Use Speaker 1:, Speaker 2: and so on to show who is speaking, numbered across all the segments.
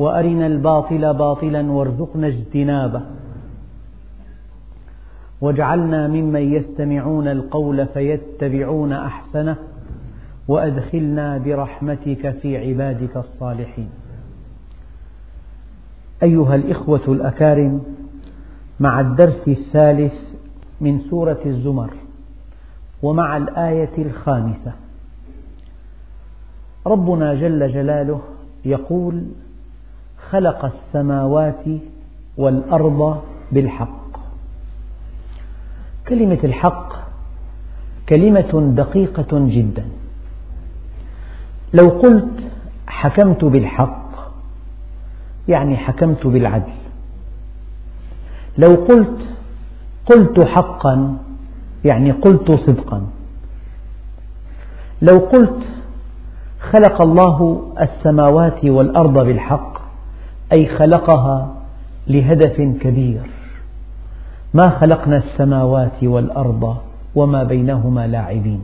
Speaker 1: وأرنا الباطل باطلا وارزقنا اجتنابه. واجعلنا ممن يستمعون القول فيتبعون أحسنه وأدخلنا برحمتك في عبادك الصالحين. أيها الإخوة الأكارم مع الدرس الثالث من سورة الزمر ومع الآية الخامسة ربنا جل جلاله يقول خلق السماوات والأرض بالحق. كلمة الحق كلمة دقيقة جدا. لو قلت حكمت بالحق يعني حكمت بالعدل. لو قلت قلت حقا يعني قلت صدقا. لو قلت خلق الله السماوات والأرض بالحق أي خلقها لهدف كبير. ما خلقنا السماوات والأرض وما بينهما لاعبين.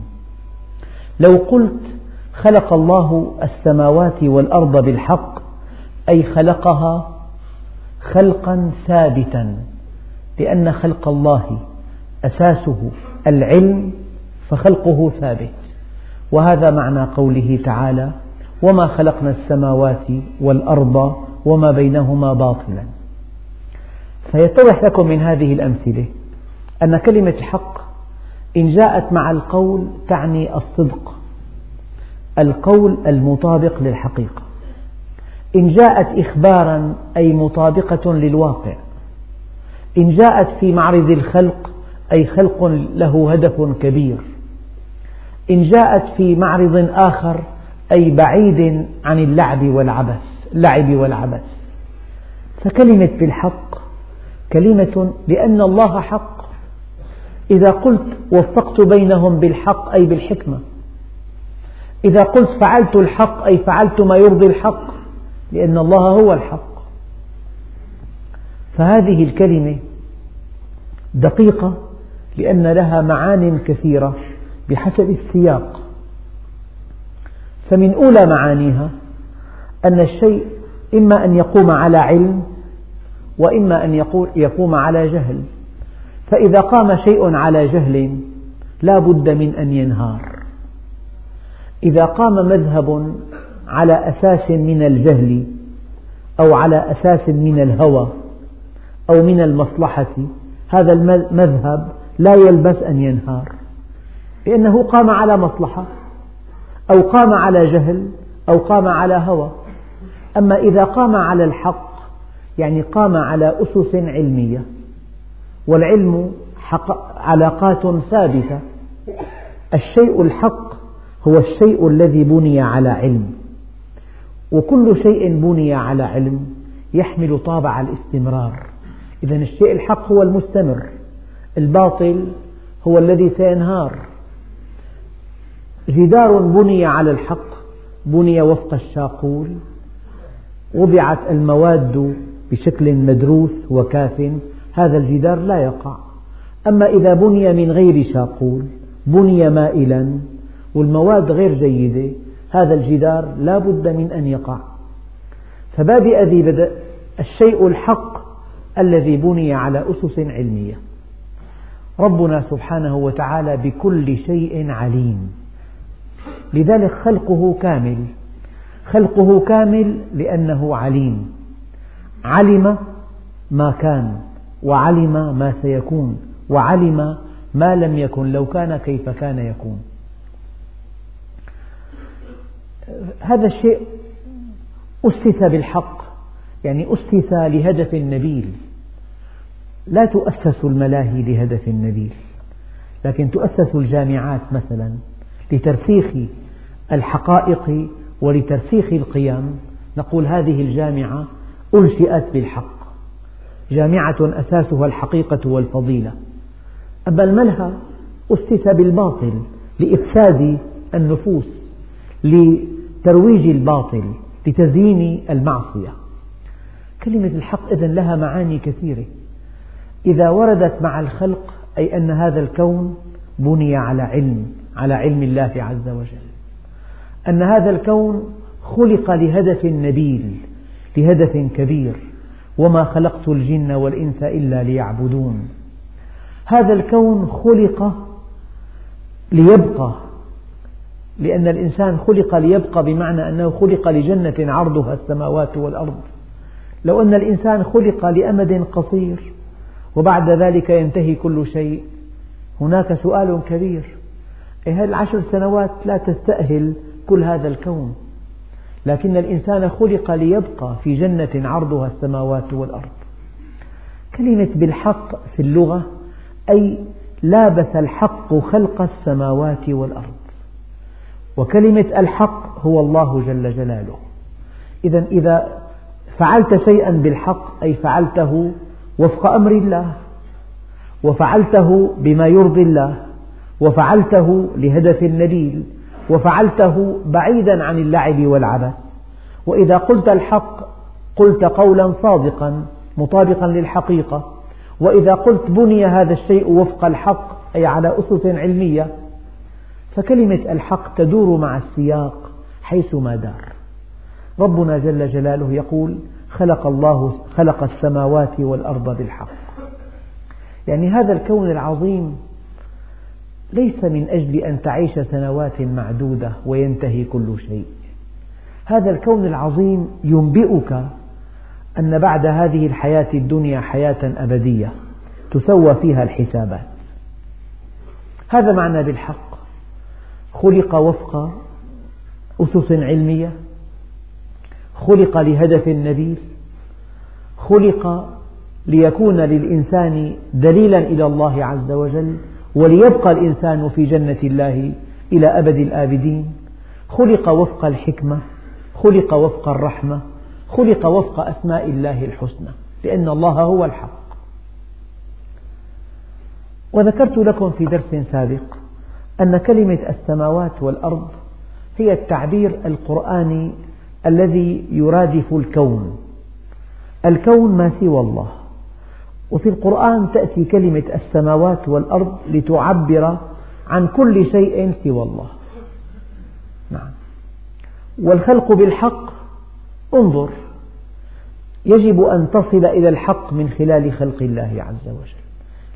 Speaker 1: لو قلت خلق الله السماوات والأرض بالحق أي خلقها خلقا ثابتا لأن خلق الله أساسه العلم فخلقه ثابت. وهذا معنى قوله تعالى وما خلقنا السماوات والأرض وما بينهما باطلا. فيتضح لكم من هذه الأمثلة أن كلمة حق إن جاءت مع القول تعني الصدق القول المطابق للحقيقة. إن جاءت إخبارا أي مطابقة للواقع. إن جاءت في معرض الخلق أي خلق له هدف كبير. إن جاءت في معرض آخر أي بعيد عن اللعب والعبث. اللعب والعبث فكلمة بالحق كلمة لأن الله حق. إذا قلت وفقت بينهم بالحق أي بالحكمة. إذا قلت فعلت الحق أي فعلت ما يرضي الحق لأن الله هو الحق. فهذه الكلمة دقيقة لأن لها معان كثيرة بحسب السياق. فمن أولى معانيها أن الشيء إما أن يقوم على علم وإما أن يقوم على جهل. فإذا قام شيء على جهل لا بد من أن ينهار. إذا قام مذهب على أساس من الجهل أو على أساس من الهوى أو من المصلحة هذا المذهب لا يلبث أن ينهار. لأنه قام على مصلحة أو قام على جهل أو قام على هوى. أما إذا قام على الحق يعني قام على أسس علمية والعلم علاقات ثابتة الشيء الحق هو الشيء الذي بني على علم. وكل شيء بني على علم يحمل طابع الاستمرار. إذا الشيء الحق هو المستمر الباطل هو الذي سينهار. جدار بني على الحق بني وفق الشاقول. وضعت المواد بشكل مدروس وكاف هذا الجدار لا يقع. أما إذا بني من غير شاقول بني مائلا والمواد غير جيدة هذا الجدار لا بد من أن يقع. فبادئ ذي بدء الشيء الحق الذي بني على أسس علمية. ربنا سبحانه وتعالى بكل شيء عليم. لذلك خلقه كامل. خلقه كامل لأنه عليم. علم ما كان وعلم ما سيكون وعلم ما لم يكن لو كان كيف كان يكون. هذا الشيء أسس بالحق يعني أسس لهدف نبيل. لا تؤسس الملاهي لهدف نبيل لكن تؤسس الجامعات مثلا لترسيخ الحقائق ولترسيخ القيم نقول هذه الجامعة أنشئت بالحق. جامعة أساسها الحقيقة والفضيلة. أما الملهى أسس بالباطل لإفساد النفوس لترويج الباطل لتزيين المعصية. كلمة الحق إذن لها معاني كثيرة. إذا وردت مع الخلق أي أن هذا الكون بني على علم على علم الله عز وجل. أن هذا الكون خلق لهدف نبيل لهدف كبير وما خلقت الجن والإنس إلا ليعبدون. هذا الكون خلق ليبقى لأن الإنسان خلق ليبقى بمعنى أنه خلق لجنة عرضها السماوات والأرض. لو أن الإنسان خلق لأمد قصير وبعد ذلك ينتهي كل شيء هناك سؤال كبير. هل العشر سنوات لا تستأهل كل هذا الكون. لكن الإنسان خلق ليبقى في جنة عرضها السماوات والأرض. كلمة بالحق في اللغة أي لابس الحق خلق السماوات والأرض. وكلمة الحق هو الله جل جلاله. إذا إذا فعلت شيئا بالحق أي فعلته وفق أمر الله وفعلته بما يرضي الله وفعلته لهدف نبيل وفعلته بعيدا عن اللعب والعبث. وإذا قلت الحق قلت قولا صادقا مطابقا للحقيقة. وإذا قلت بني هذا الشيء وفق الحق أي على أسس علمية فكلمة الحق تدور مع السياق حيثما دار. ربنا جل جلاله يقول خلق الله خلق السماوات والأرض بالحق. يعني هذا الكون العظيم ليس من أجل أن تعيش سنوات معدودة وينتهي كل شيء. هذا الكون العظيم ينبئك أن بعد هذه الحياة الدنيا حياة أبدية تسوى فيها الحسابات. هذا معنى بالحق. خلق وفق أسس علمية. خلق لهدف نبيل. خلق ليكون للإنسان دليلا إلى الله عز وجل. وليبقى الإنسان في جنة الله إلى أبد الآبدين. خلق وفق الحكمة خلق وفق الرحمة خلق وفق أسماء الله الحسنى لأن الله هو الحق. وذكرت لكم في درس سابق أن كلمة السماوات والأرض هي التعبير القرآني الذي يرادف الكون. الكون ما سوى الله. وفي القرآن تأتي كلمة السماوات والأرض لتعبر عن كل شيء سوى الله. نعم. والخلق بالحق انظر. يجب أن تصل إلى الحق من خلال خلق الله عز وجل.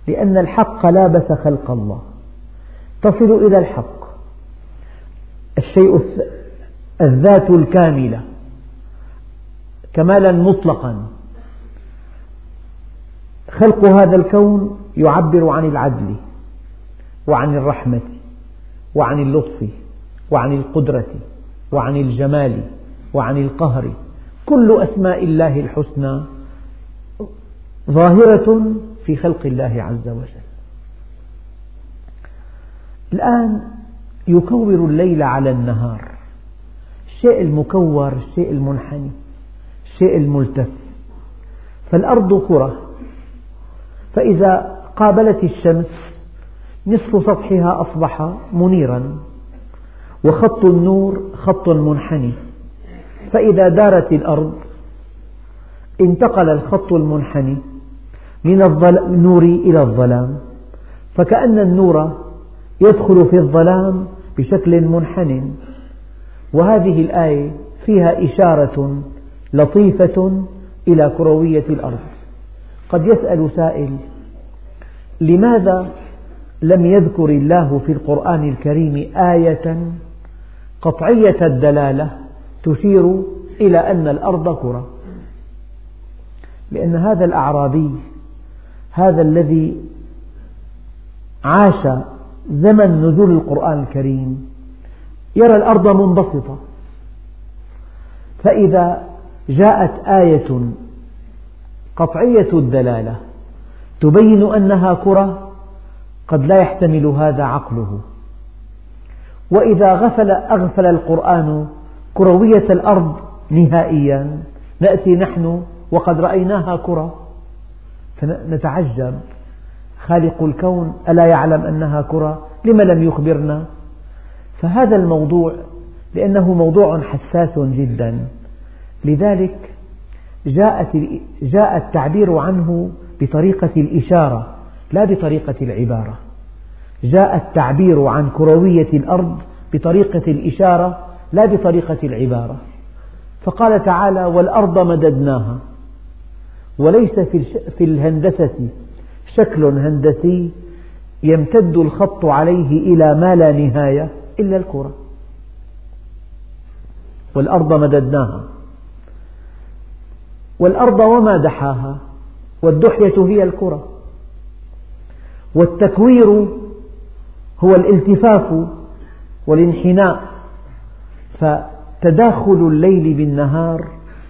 Speaker 1: لأن الحق لابس خلق الله. تصل إلى الحق. الشيء الذات الكاملة. كمالا مطلقا. خلق هذا الكون يعبر عن العدل وعن الرحمة وعن اللطف وعن القدرة وعن الجمال وعن القهر. كل أسماء الله الحسنى ظاهرة في خلق الله عز وجل. الآن يكور الليل على النهار. الشيء المكور الشيء المنحني الشيء الملتف. فالأرض كرة. فإذا قابلت الشمس نصف سطحها أصبح منيرا وخط النور خط منحني. فإذا دارت الأرض انتقل الخط المنحني من النور إلى الظلام. فكأن النور يدخل في الظلام بشكل منحن وهذه الآية فيها إشارة لطيفة إلى كروية الأرض. قد يسأل سائل لماذا لم يذكر الله في القرآن الكريم آية قطعية الدلالة تشير إلى أن الأرض كرة؟ لأن هذا الأعرابي هذا الذي عاش زمن نزول القرآن الكريم يرى الأرض منبسطة. فإذا جاءت آية قطعية الدلالة. تبين أنها كرة قد لا يحتمل هذا عقله. وإذا غفل أغفل القرآن كروية الأرض نهائيا نأتي نحن وقد رأيناها كرة. فنتعجب. خالق الكون ألا يعلم أنها كرة؟ لم لم يخبرنا؟ فهذا الموضوع لأنه موضوع حساس جدا. لذلك جاء التعبير عنه بطريقة الإشارة لا بطريقة العبارة. جاء التعبير عن كروية الأرض بطريقة الإشارة لا بطريقة العبارة. فقال تعالى والأرض مددناها وليس في الهندسة شكل هندسي يمتد الخط عليه إلى ما لا نهاية إلا الكرة. والأرض مددناها. والأرض وما دحاها والدحية هي الكرة. والتكوير هو الالتفاف والانحناء. فتداخل الليل بالنهار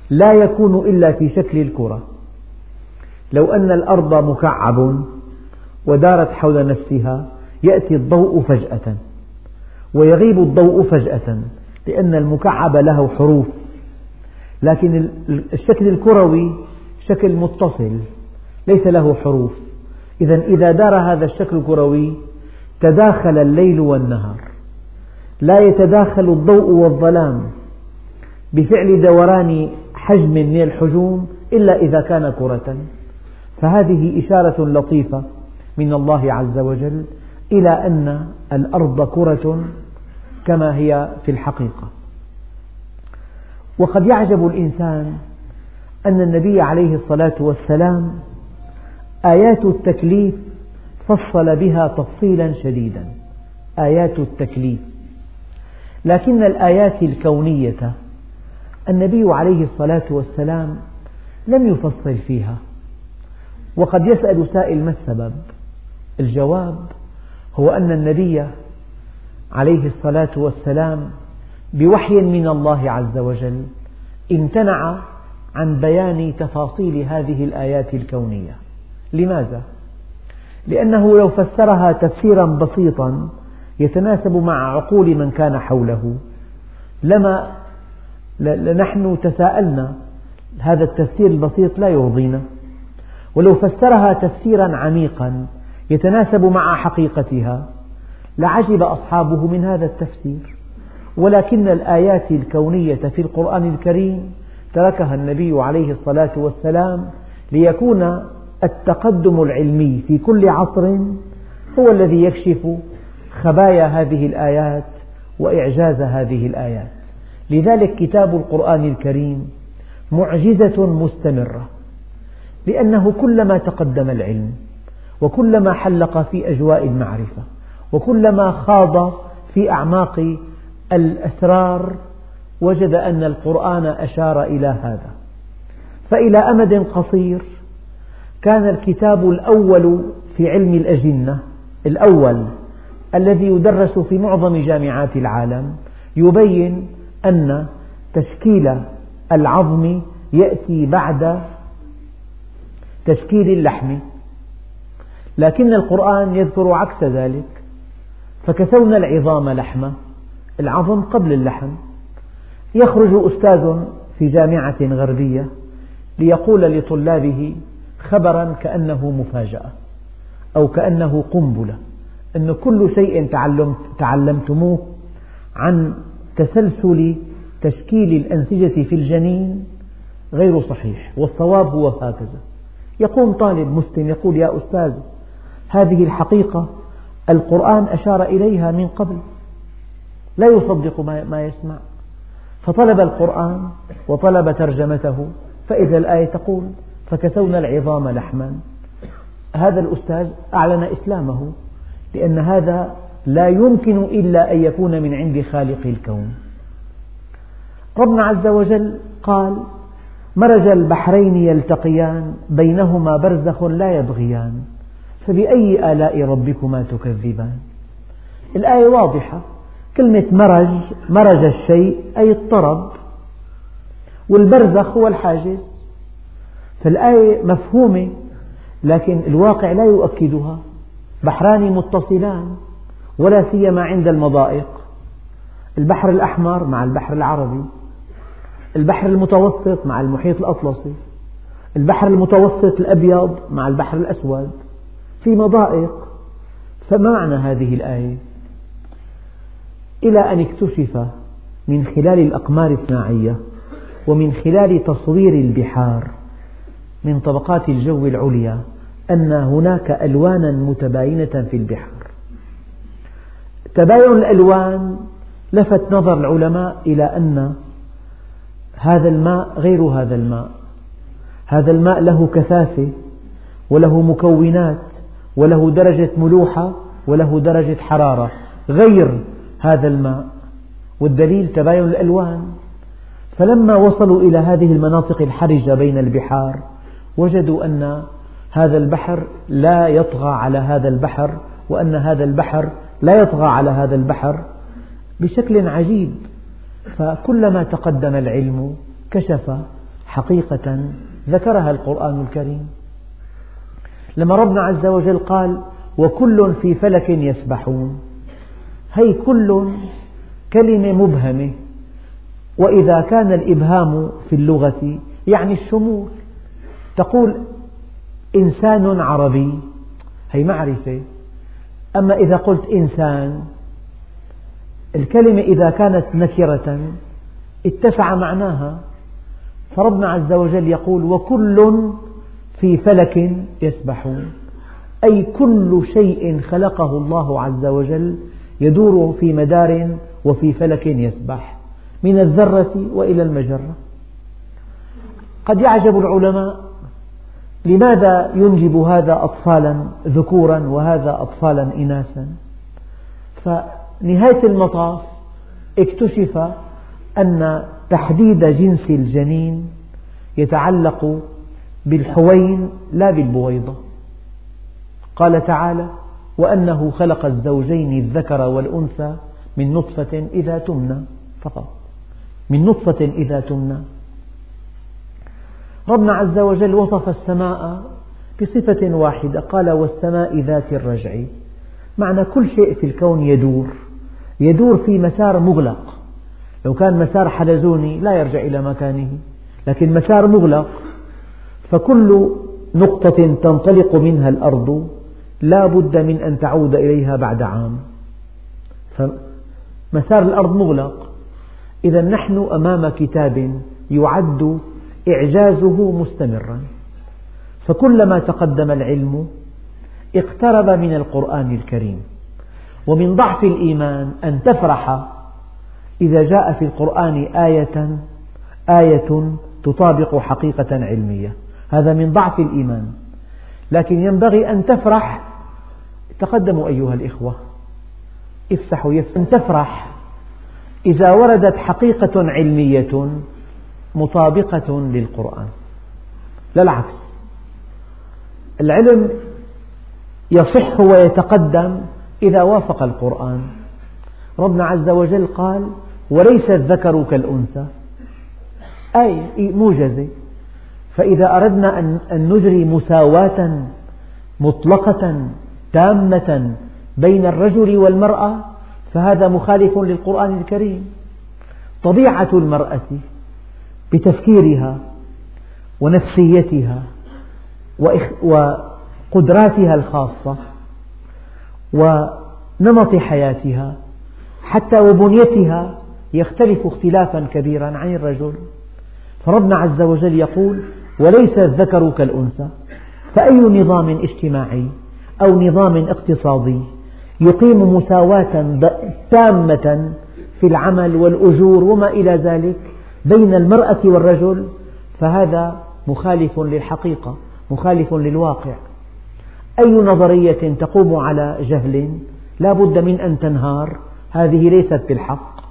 Speaker 1: لا يكون إلا في شكل الكرة. لو أن الأرض مكعب ودارت حول نفسها يأتي الضوء فجأة ويغيب الضوء فجأة لأن المكعب له حروف. لكن الشكل الكروي شكل متصل ليس له حروف. إذا إذا دار هذا الشكل الكروي تداخل الليل والنهار. لا يتداخل الضوء والظلام بفعل دوران حجم من الحجوم إلا إذا كان كرة. فهذه إشارة لطيفة من الله عز وجل إلى أن الأرض كرة كما هي في الحقيقة. وقد يعجب الإنسان أن النبي عليه الصلاة والسلام آيات التكليف فصل بها تفصيلا شديدا. آيات التكليف. لكن الآيات الكونية النبي عليه الصلاة والسلام لم يفصل فيها. وقد يسأل سائل ما السبب؟ الجواب هو أن النبي عليه الصلاة والسلام بوحي من الله عز وجل امتنع عن بيان تفاصيل هذه الآيات الكونية. لماذا؟ لأنه لو فسرها تفسيرا بسيطا يتناسب مع عقول من كان حوله. لما نحن تساءلنا هذا التفسير البسيط لا يرضينا. ولو فسرها تفسيرا عميقا يتناسب مع حقيقتها لعجب أصحابه من هذا التفسير. ولكن الآيات الكونية في القرآن الكريم تركها النبي عليه الصلاة والسلام ليكون التقدم العلمي في كل عصر هو الذي يكشف خبايا هذه الآيات وإعجاز هذه الآيات. لذلك كتاب القرآن الكريم معجزة مستمرة لأنه كلما تقدم العلم وكلما حلق في أجواء المعرفة وكلما خاض في أعماق الأسرار وجد أن القرآن أشار إلى هذا. فإلى أمد قصير كان الكتاب الأول في علم الأجنة الأول الذي يدرس في معظم جامعات العالم. يبين أن تشكيل العظم يأتي بعد تشكيل اللحم. لكن القرآن يذكر عكس ذلك. فكسونا العظام لحما العظم قبل اللحم يخرج أستاذ في جامعة غربية ليقول لطلابه خبرا كأنه مفاجأة أو كأنه قنبلة أن كل شيء تعلمتموه عن تسلسل تشكيل الأنسجة في الجنين غير صحيح والصواب هو هكذا. يقوم طالب مسلم يقول يا أستاذ هذه الحقيقة القرآن أشار إليها من قبل. لا يصدق ما يسمع. فطلب القرآن وطلب ترجمته فإذا الآية تقول فكسونا العظام لحما. هذا الأستاذ أعلن إسلامه لأن هذا لا يمكن إلا أن يكون من عند خالق الكون. ربنا عز وجل قال مرج البحرين يلتقيان بينهما برزخ لا يبغيان فبأي آلاء ربكما تكذبان؟ الآية واضحة. كلمة مرج مرج الشيء أي اضطرب والبرزخ هو الحاجز. فالآية مفهومة لكن الواقع لا يؤكدها. بحران متصلان ولا سيما عند المضائق. البحر الأحمر مع البحر العربي. البحر المتوسط مع المحيط الأطلسي. البحر المتوسط الأبيض مع البحر الأسود. في مضائق. فما معنى هذه الآية؟ إلى أن اكتشف من خلال الأقمار الصناعية ومن خلال تصوير البحار من طبقات الجو العليا أن هناك ألوانا متباينة في البحار. تباين الألوان لفت نظر العلماء إلى أن هذا الماء غير هذا الماء. هذا الماء له كثافة وله مكونات وله درجة ملوحة وله درجة حرارة غير هذا الماء والدليل تباين الألوان. فلما وصلوا إلى هذه المناطق الحرجة بين البحار وجدوا أن هذا البحر لا يطغى على هذا البحر وأن هذا البحر لا يطغى على هذا البحر بشكل عجيب. فكلما تقدم العلم كشف حقيقة ذكرها القرآن الكريم. لما ربنا عز وجل قال وكل في فلك يسبحون هي كل كلمة مبهمة. وإذا كان الإبهام في اللغة يعني الشمول. تقول إنسان عربي هي معرفة. أما إذا قلت إنسان الكلمة إذا كانت نكرة اتسع معناها. فربنا عز وجل يقول وكل في فلك يسبحون أي كل شيء خلقه الله عز وجل يدور في مدار وفي فلك يسبح من الذرة وإلى المجرة. قد يعجب العلماء لماذا ينجب هذا أطفالا ذكورا وهذا أطفالا إناثا. فنهاية المطاف اكتشف أن تحديد جنس الجنين يتعلق بالحوين لا بالبويضة. قال تعالى وأنه خلق الزوجين الذكر والأنثى من نطفة إذا تمنى فقط. من نطفة إذا تمنى. ربنا عز وجل وصف السماء بصفة واحدة قال والسماء ذات الرجع معنى كل شيء في الكون يدور يدور في مسار مغلق. لو كان مسار حلزوني لا يرجع إلى مكانه لكن مسار مغلق فكل نقطة تنطلق منها الأرض لا بد من أن تعود إليها بعد عام. فمسار الأرض مغلق. إذا نحن أمام كتاب يعد إعجازه مستمرا. فكلما تقدم العلم اقترب من القرآن الكريم. ومن ضعف الإيمان أن تفرح إذا جاء في القرآن آية آية تطابق حقيقة علمية. هذا من ضعف الإيمان. لكن ينبغي أن تفرح تقدموا أيها الإخوة افسحوا أن تفرح. إذا وردت حقيقة علمية مطابقة للقرآن. لا العكس. العلم يصح ويتقدم إذا وافق القرآن. ربنا عز وجل قال وليس الذكر كالأنثى. أي موجزة. فإذا أردنا أن نجري مساواة مطلقة تامة بين الرجل والمرأة فهذا مخالف للقرآن الكريم. طبيعة المرأة بتفكيرها ونفسيتها وقدراتها الخاصة ونمط حياتها حتى وبنيتها يختلف اختلافا كبيرا عن الرجل. فربنا عز وجل يقول وليس الذكر كالأنثى. فأي نظام اجتماعي؟ أو نظام اقتصادي يقيم مساواة تامة في العمل والأجور وما إلى ذلك بين المرأة والرجل فهذا مخالف للحقيقة مخالف للواقع. أي نظرية تقوم على جهل لا بد من أن تنهار هذه ليست بالحق.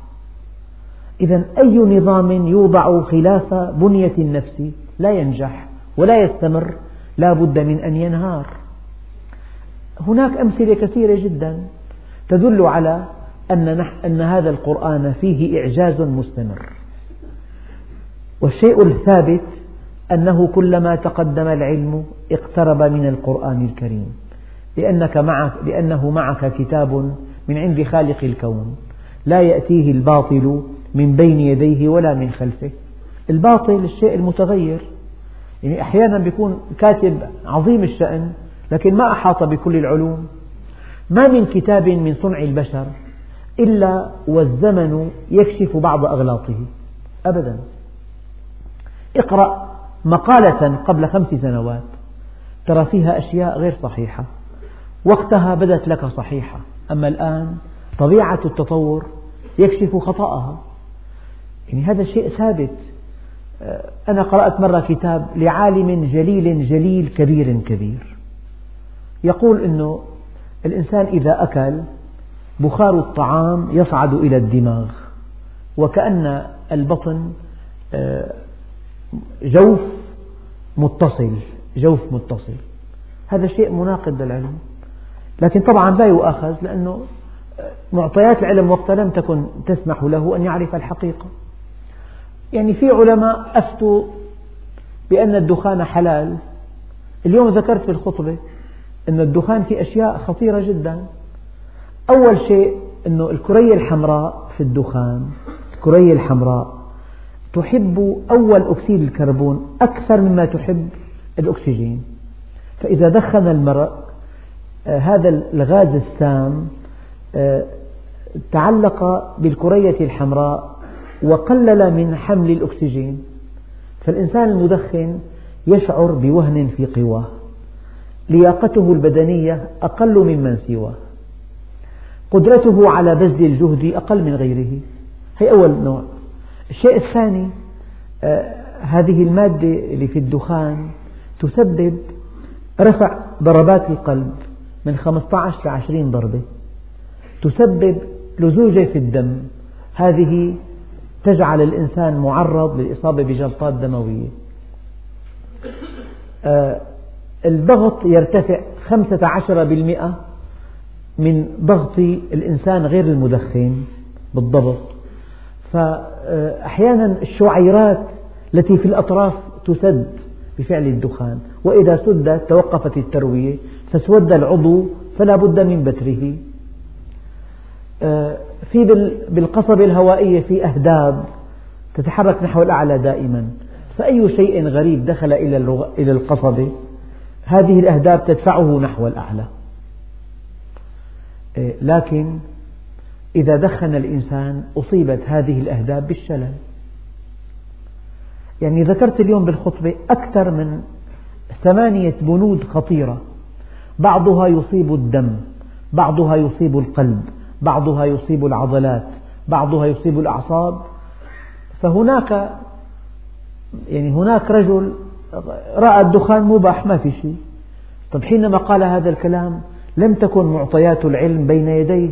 Speaker 1: إذا أي نظام يوضع خلاف بنية النفس لا ينجح ولا يستمر لا بد من أن ينهار. هناك أمثلة كثيرة جدا تدل على أن, أن هذا القرآن فيه إعجاز مستمر. والشيء الثابت أنه كلما تقدم العلم اقترب من القرآن الكريم لأنك معك لأنه معك كتاب من عند خالق الكون لا يأتيه الباطل من بين يديه ولا من خلفه. الباطل الشيء المتغير يعني أحيانا بيكون كاتب عظيم الشأن لكن ما أحاط بكل العلوم. ما من كتاب من صنع البشر إلا والزمن يكشف بعض أغلاطه. أبدا. اقرأ مقالة قبل خمس سنوات. ترى فيها أشياء غير صحيحة. وقتها بدت لك صحيحة. أما الآن طبيعة التطور يكشف خطأها. يعني هذا شيء ثابت. أنا قرأت مرة كتاب لعالم جليل جليل كبير كبير. يقول أنه الإنسان إذا أكل بخار الطعام يصعد إلى الدماغ وكأن البطن آه، جوف متصل جوف متصل. هذا شيء مناقض للعلم. لكن طبعا لا يؤاخذ لأنه معطيات العلم وقتها لم تكن تسمح له أن يعرف الحقيقة. يعني في علماء أفتوا بأن الدخان حلال. اليوم ذكرت في الخطبة أن الدخان في أشياء خطيرة جدا. أول شيء أن الكرية الحمراء في الدخان الكرية الحمراء تحب أول أكسيد الكربون أكثر مما تحب الأكسجين. فإذا دخن المرء آه، هذا الغاز السام آه، تعلق بالكرية الحمراء وقلل من حمل الأكسجين. فالإنسان المدخن يشعر بوهن في قواه. لياقته البدنية أقل ممن سواه. قدرته على بذل الجهد أقل من غيره. هي أول نوع. الشيء الثاني آه، هذه المادة اللي في الدخان تسبب رفع ضربات القلب من 15 ل 20 ضربة. تسبب لزوجة في الدم. هذه تجعل الإنسان معرض للإصابة بجلطات دموية. آه، الضغط يرتفع 15% من ضغط الإنسان غير المدخن بالضبط. فأحيانا الشعيرات التي في الأطراف تسد بفعل الدخان وإذا سدت توقفت التروية فاسود العضو فلا بد من بتره. آه، في بالقصبة الهوائية في أهداب تتحرك نحو الأعلى دائما فأي شيء غريب دخل إلى القصبة هذه الأهداب تدفعه نحو الأعلى. آه، لكن إذا دخن الإنسان أصيبت هذه الأهداب بالشلل. يعني ذكرت اليوم بالخطبة أكثر من ثمانية بنود خطيرة. بعضها يصيب الدم بعضها يصيب القلب بعضها يصيب العضلات بعضها يصيب الأعصاب. فهناك يعني هناك رجل رأى الدخان مباح ما في شيء. طيب حينما قال هذا الكلام لم تكن معطيات العلم بين يديه.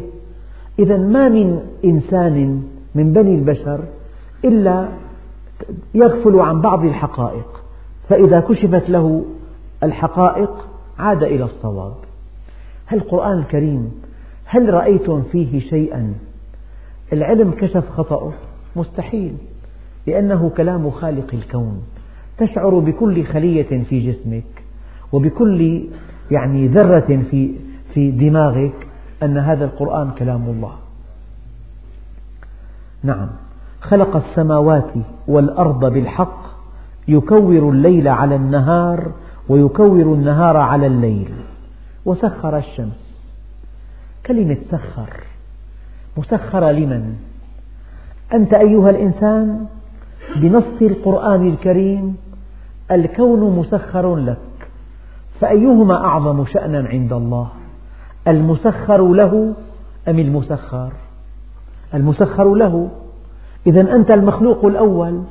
Speaker 1: إذا ما من إنسان من بني البشر إلا يغفل عن بعض الحقائق. فإذا كشفت له الحقائق عاد إلى الصواب. هل القرآن الكريم هل رأيتم فيه شيئا؟ العلم كشف خطأه؟ مستحيل لأنه كلام خالق الكون. تشعر بكل خلية في جسمك وبكل يعني ذرة في في دماغك أن هذا القرآن كلام الله. نعم. خلق السماوات والأرض بالحق يكور الليل على النهار ويكور النهار على الليل. وسخر الشمس. كلمة سخر. مسخرة لمن؟ أنت أيها الإنسان بنص القرآن الكريم الكون مسخر لك فأيهما أعظم شأنا عند الله؟ المسخر له أم المسخر؟ المسخر له. إذا أنت المخلوق الأول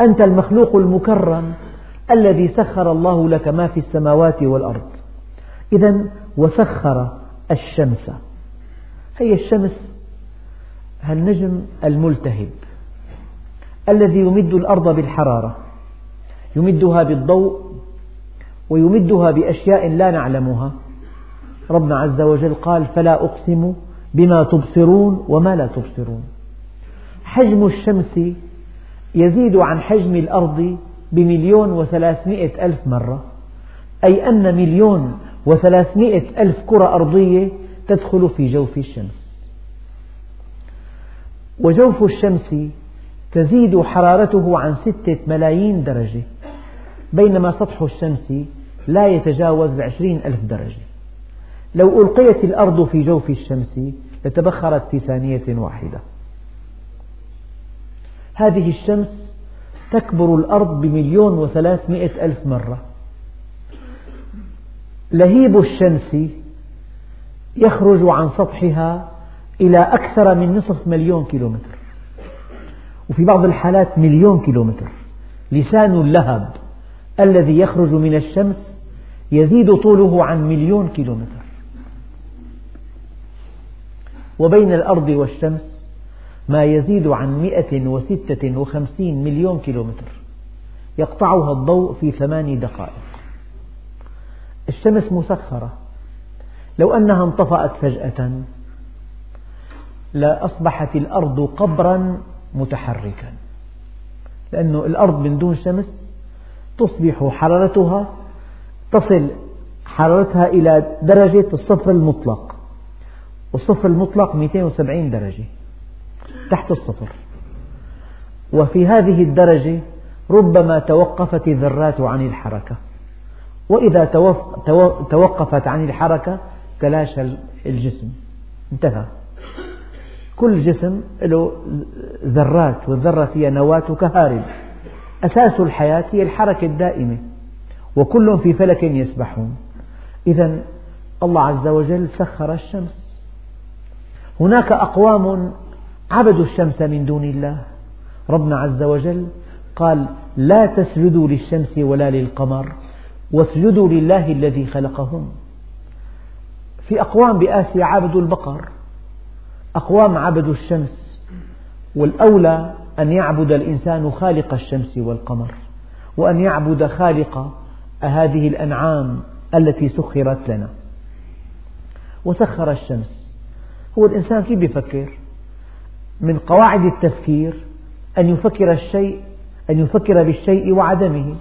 Speaker 1: أنت المخلوق المكرم الذي سخر الله لك ما في السماوات والأرض. إذا وسخر الشمس. هي الشمس النجم الملتهب الذي يمد الأرض بالحرارة. يمدها بالضوء ويمدها بأشياء لا نعلمها. ربنا عز وجل قال فلا أقسم بما تبصرون وما لا تبصرون. حجم الشمس يزيد عن حجم الأرض بمليون وثلاثمئة ألف مرة. أي أن مليون وثلاثمئة ألف كرة أرضية تدخل في جوف الشمس. وجوف الشمس تزيد حرارته عن ستة ملايين درجة. بينما سطح الشمس لا يتجاوز العشرين ألف درجة. لو ألقيت الأرض في جوف الشمس لتبخرت في ثانية واحدة. هذه الشمس تكبر الأرض بمليون وثلاثمئة ألف مرة. لهيب الشمس يخرج عن سطحها إلى أكثر من نصف مليون كيلومتر. وفي بعض الحالات مليون كيلومتر. لسان اللهب. الذي يخرج من الشمس يزيد طوله عن مليون كيلومتر. وبين الأرض والشمس ما يزيد عن مئة وستة وخمسين مليون كيلومتر. يقطعها الضوء في ثماني دقائق. الشمس مسخرة. لو أنها انطفأت فجأة لأصبحت الأرض قبرا متحركا. لأن الأرض من دون شمس تصبح حرارتها تصل حرارتها إلى درجة الصفر المطلق. والصفر المطلق 270 درجة تحت الصفر. وفي هذه الدرجة ربما توقفت الذرات عن الحركة. وإذا توقفت عن الحركة تلاشى الجسم. انتهى. كل جسم له ذرات والذرة فيها نواة كهارب. أساس الحياة هي الحركة الدائمة وكل في فلك يسبحون. إذا الله عز وجل سخر الشمس. هناك أقوام عبدوا الشمس من دون الله. ربنا عز وجل قال لا تسجدوا للشمس ولا للقمر واسجدوا لله الذي خلقهم. في أقوام بآسيا عبدوا البقر أقوام عبدوا الشمس والأولى أن يعبد الإنسان خالق الشمس والقمر وأن يعبد خالق هذه الأنعام التي سخرت لنا. وسخر الشمس. هو الإنسان كيف يفكر؟ من قواعد التفكير أن يفكر الشيء أن يفكر بالشيء وعدمه.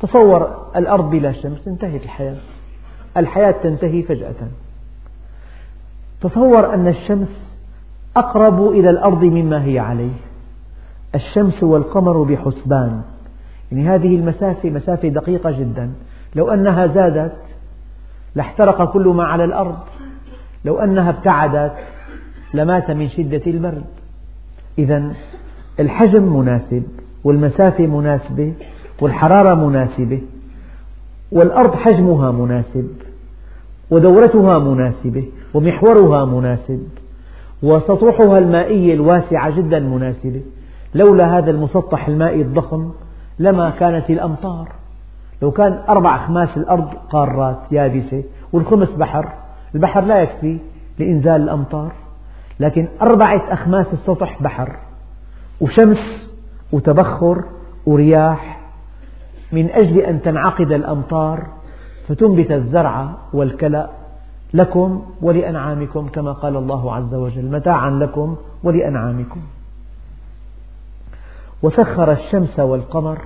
Speaker 1: تصور الأرض بلا شمس انتهت الحياة. الحياة تنتهي فجأة. تصور أن الشمس أقرب إلى الأرض مما هي عليه. الشمس والقمر بحسبان. يعني هذه المسافة مسافة دقيقة جدا. لو أنها زادت لاحترق كل ما على الأرض. لو أنها ابتعدت لمات من شدة البرد إذا الحجم مناسب والمسافة مناسبة والحرارة مناسبة والأرض حجمها مناسب ودورتها مناسبة ومحورها مناسب وسطوحها المائية الواسعة جدا مناسبة. لولا هذا المسطح المائي الضخم لما كانت الأمطار. لو كان أربع أخماس الأرض قارات يابسة والخمس بحر البحر لا يكفي لإنزال الأمطار. لكن أربعة أخماس السطح بحر وشمس وتبخر ورياح من أجل أن تنعقد الأمطار فتنبت الزرع والكلأ لكم ولأنعامكم كما قال الله عز وجل متاعا لكم ولأنعامكم. وسخر الشمس والقمر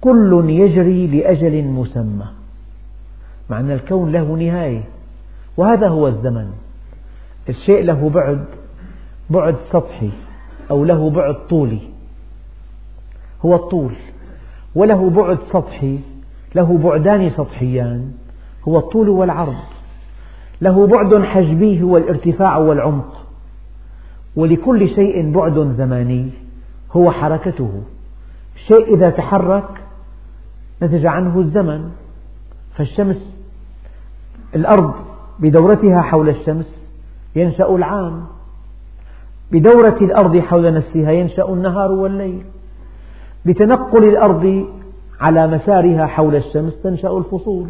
Speaker 1: كل يجري لأجل مسمى. معنى الكون له نهاية وهذا هو الزمن. الشيء له بعد بعد سطحي أو له بعد طولي. هو الطول. وله بعد سطحي له بعدان سطحيان هو الطول والعرض. له بعد حجبي هو الارتفاع والعمق. ولكل شيء بعد زماني. هو حركته. الشيء إذا تحرك نتج عنه الزمن. فالشمس الأرض بدورتها حول الشمس ينشأ العام. بدورة الأرض حول نفسها ينشأ النهار والليل. بتنقل الأرض على مسارها حول الشمس تنشأ الفصول.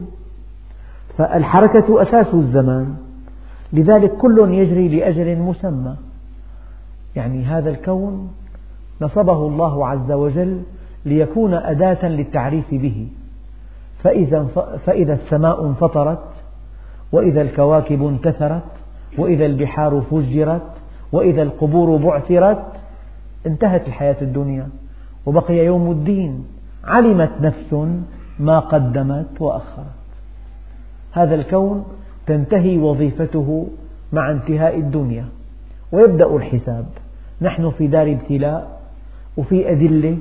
Speaker 1: فالحركة أساس الزمان. لذلك كل يجري لأجل مسمى. يعني هذا الكون نصبه الله عز وجل ليكون أداة للتعريف به. فإذا, فإذا السماء انفطرت وإذا الكواكب انتثرت وإذا البحار فجرت وإذا القبور بعثرت انتهت الحياة الدنيا. وبقي يوم الدين. علمت نفس ما قدمت وأخرت. هذا الكون تنتهي وظيفته مع انتهاء الدنيا. ويبدأ الحساب. نحن في دار ابتلاء. وفي أدلة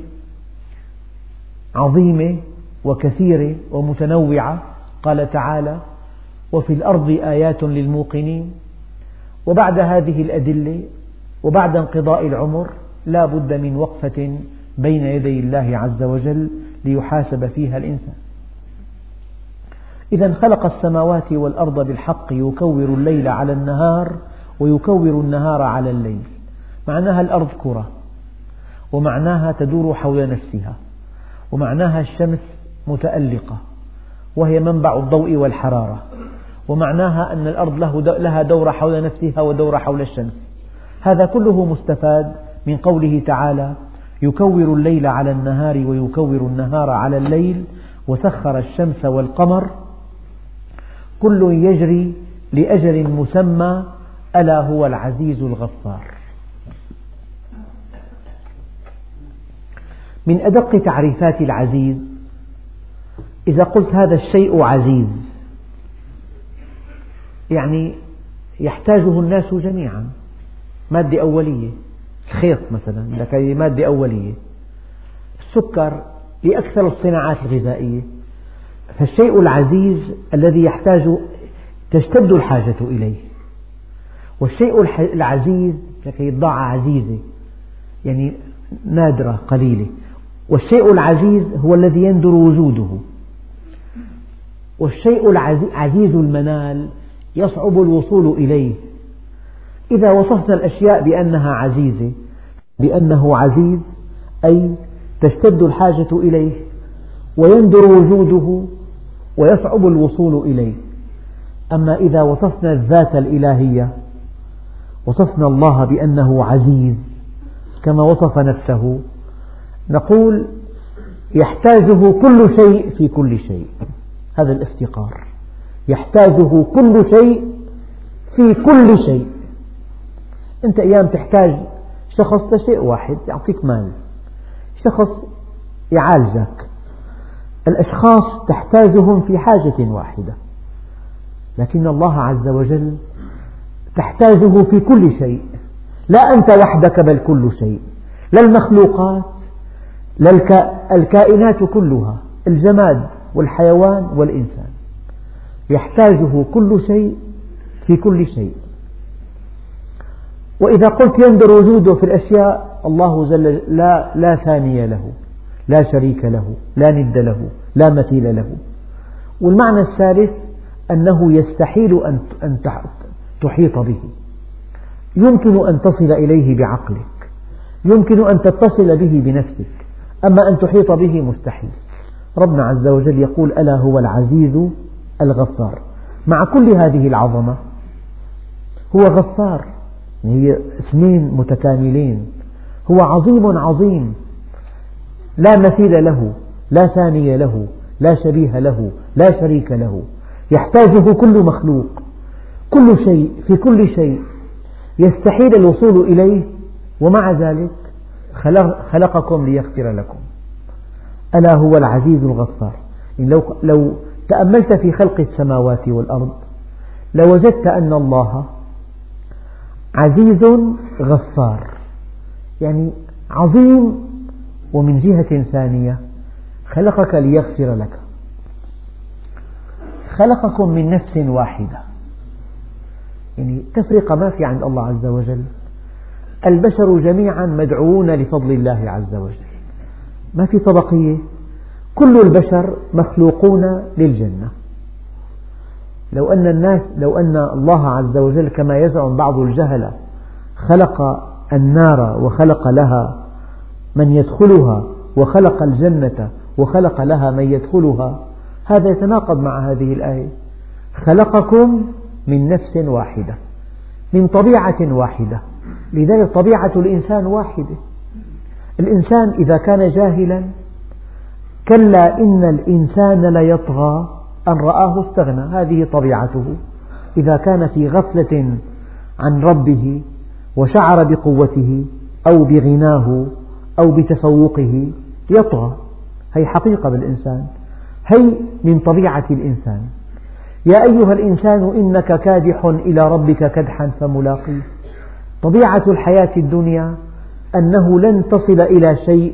Speaker 1: عظيمة وكثيرة ومتنوعة. قال تعالى وفي الأرض آيات للموقنين. وبعد هذه الأدلة وبعد انقضاء العمر لا بد من وقفة بين يدي الله عز وجل ليحاسب فيها الإنسان. إذا خلق السماوات والأرض بالحق يكور الليل على النهار ويكور النهار على الليل. معناها الأرض كرة. ومعناها تدور حول نفسها ومعناها الشمس متألقة وهي منبع الضوء والحرارة ومعناها أن الأرض لها دورة حول نفسها ودورة حول الشمس. هذا كله مستفاد من قوله تعالى يكور الليل على النهار ويكور النهار على الليل وسخر الشمس والقمر. كل يجري لأجل مسمى ألا هو العزيز الغفار. من أدق تعريفات العزيز. إذا قلت هذا الشيء عزيز يعني يحتاجه الناس جميعا. مادة أولية الخيط مثلا لك مادة أولية. السكر لأكثر الصناعات الغذائية. فالشيء العزيز الذي يحتاج تشتد الحاجة إليه. والشيء العزيز لكي بضاعة عزيزة يعني نادرة قليلة. والشيء العزيز هو الذي يندر وجوده. والشيء العزيز المنال يصعب الوصول إليه. إذا وصفنا الأشياء بأنها عزيزة بأنه عزيز أي تشتد الحاجة إليه ويندر وجوده ويصعب الوصول إليه. أما إذا وصفنا الذات الإلهية وصفنا الله بأنه عزيز كما وصف نفسه نقول يحتاجه كل شيء في كل شيء. هذا الافتقار. يحتاجه كل شيء في كل شيء. أنت أيام تحتاج شخص لشيء واحد يعطيك مال. شخص يعالجك. الأشخاص تحتاجهم في حاجة واحدة. لكن الله عز وجل تحتاجه في كل شيء. لا أنت وحدك بل كل شيء. لا المخلوقات الكائنات كلها الجماد والحيوان والإنسان يحتاجه كل شيء في كل شيء. وإذا قلت يندر وجوده في الأشياء الله جل لا, لا ثاني له لا شريك له لا ند له لا مثيل له. والمعنى الثالث أنه يستحيل أن تحيط به. يمكن أن تصل إليه بعقلك. يمكن أن تتصل به بنفسك. أما أن تحيط به مستحيل. ربنا عز وجل يقول ألا هو العزيز الغفار. مع كل هذه العظمة هو غفار. هي اسمين متكاملين. هو عظيم عظيم. لا مثيل له لا ثاني له لا شبيه له لا شريك له. يحتاجه كل مخلوق. كل شيء في كل شيء. يستحيل الوصول إليه. ومع ذلك خلقكم ليغفر لكم. ألا هو العزيز الغفار. يعني لو, لو تأملت في خلق السماوات والأرض لوجدت أن الله عزيز غفار. يعني عظيم ومن جهة ثانية خلقك ليغفر لك. خلقكم من نفس واحدة. يعني تفرقة ما في عند الله عز وجل. البشر جميعا مدعوون لفضل الله عز وجل. ما في طبقية؟ كل البشر مخلوقون للجنة. لو أن الناس لو أن الله عز وجل كما يزعم بعض الجهلة خلق النار وخلق لها من يدخلها وخلق الجنة وخلق لها من يدخلها هذا يتناقض مع هذه الآية. خلقكم من نفس واحدة من طبيعة واحدة. لذلك طبيعة الإنسان واحدة. الإنسان إذا كان جاهلا كلا إن الإنسان ليطغى أن رآه استغنى. هذه طبيعته. إذا كان في غفلة عن ربه وشعر بقوته أو بغناه أو بتفوقه يطغى. هي حقيقة بالإنسان. هي من طبيعة الإنسان. يا أيها الإنسان إنك كادح إلى ربك كدحا فملاقيه. طبيعة الحياة الدنيا أنه لن تصل إلى شيء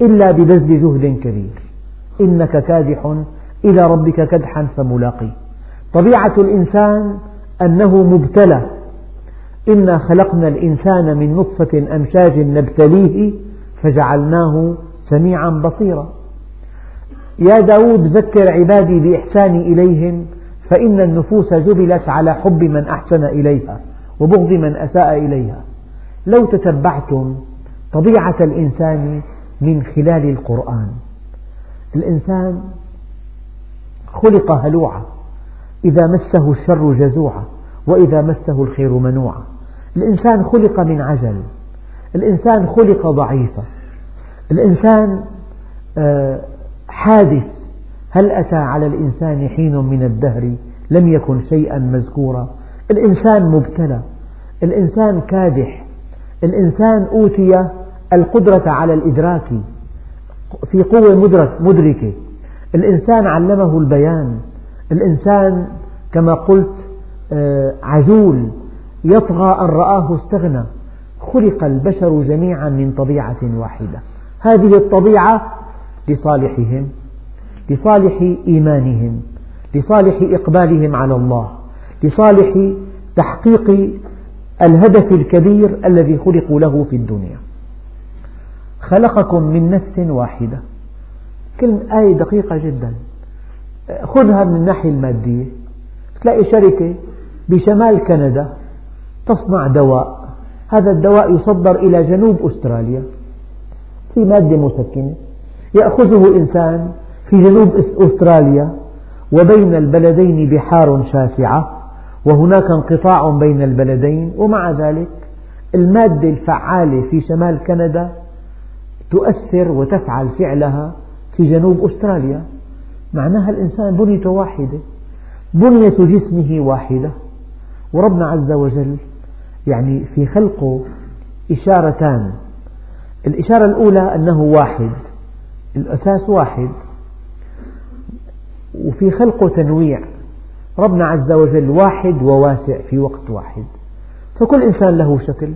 Speaker 1: إلا ببذل جهد كبير. إنك كادح إلى ربك كدحا فملاقيه طبيعة الإنسان أنه مبتلى. إنا خلقنا الإنسان من نطفة أمشاج نبتليه فجعلناه سميعا بصيرا. يا داود ذكر عبادي بإحساني إليهم فإن النفوس جبلت على حب من أحسن إليها. وبغض من أساء إليها. لو تتبعتم طبيعة الإنسان من خلال القرآن. الإنسان خلق هلوعا إذا مسه الشر جزوعا وإذا مسه الخير منوعا الإنسان خلق من عجل. الإنسان خلق ضعيفا الإنسان آه، حادث. هل أتى على الإنسان حين من الدهر؟ لم يكن شيئا مذكورا. الإنسان مبتلى الإنسان كادح الإنسان أوتي القدرة على الإدراك في قوة مدركة. الإنسان علمه البيان الإنسان كما قلت آه، عزول يطغى أن رآه استغنى. خلق البشر جميعا من طبيعة واحدة. هذه الطبيعة لصالحهم لصالح إيمانهم لصالح إقبالهم على الله. لصالح تحقيق الهدف الكبير الذي خلقوا له في الدنيا. خلقكم من نفس واحدة. كلمة آية دقيقة جدا. خذها من الناحية المادية. تلاقي شركة بشمال كندا تصنع دواء. هذا الدواء يصدر إلى جنوب أستراليا. في مادة مسكنة. يأخذه إنسان في جنوب أستراليا وبين البلدين بحار شاسعة. وهناك انقطاع بين البلدين ومع ذلك المادة الفعالة في شمال كندا تؤثر وتفعل فعلها في جنوب أستراليا. معناها الإنسان بنيته واحدة بنية جسمه واحدة. وربنا عز وجل يعني في خلقه إشارتان. الإشارة الأولى أنه واحد الأساس واحد. وفي خلقه تنويع. ربنا عز وجل واحد وواسع في وقت واحد. فكل إنسان له شكل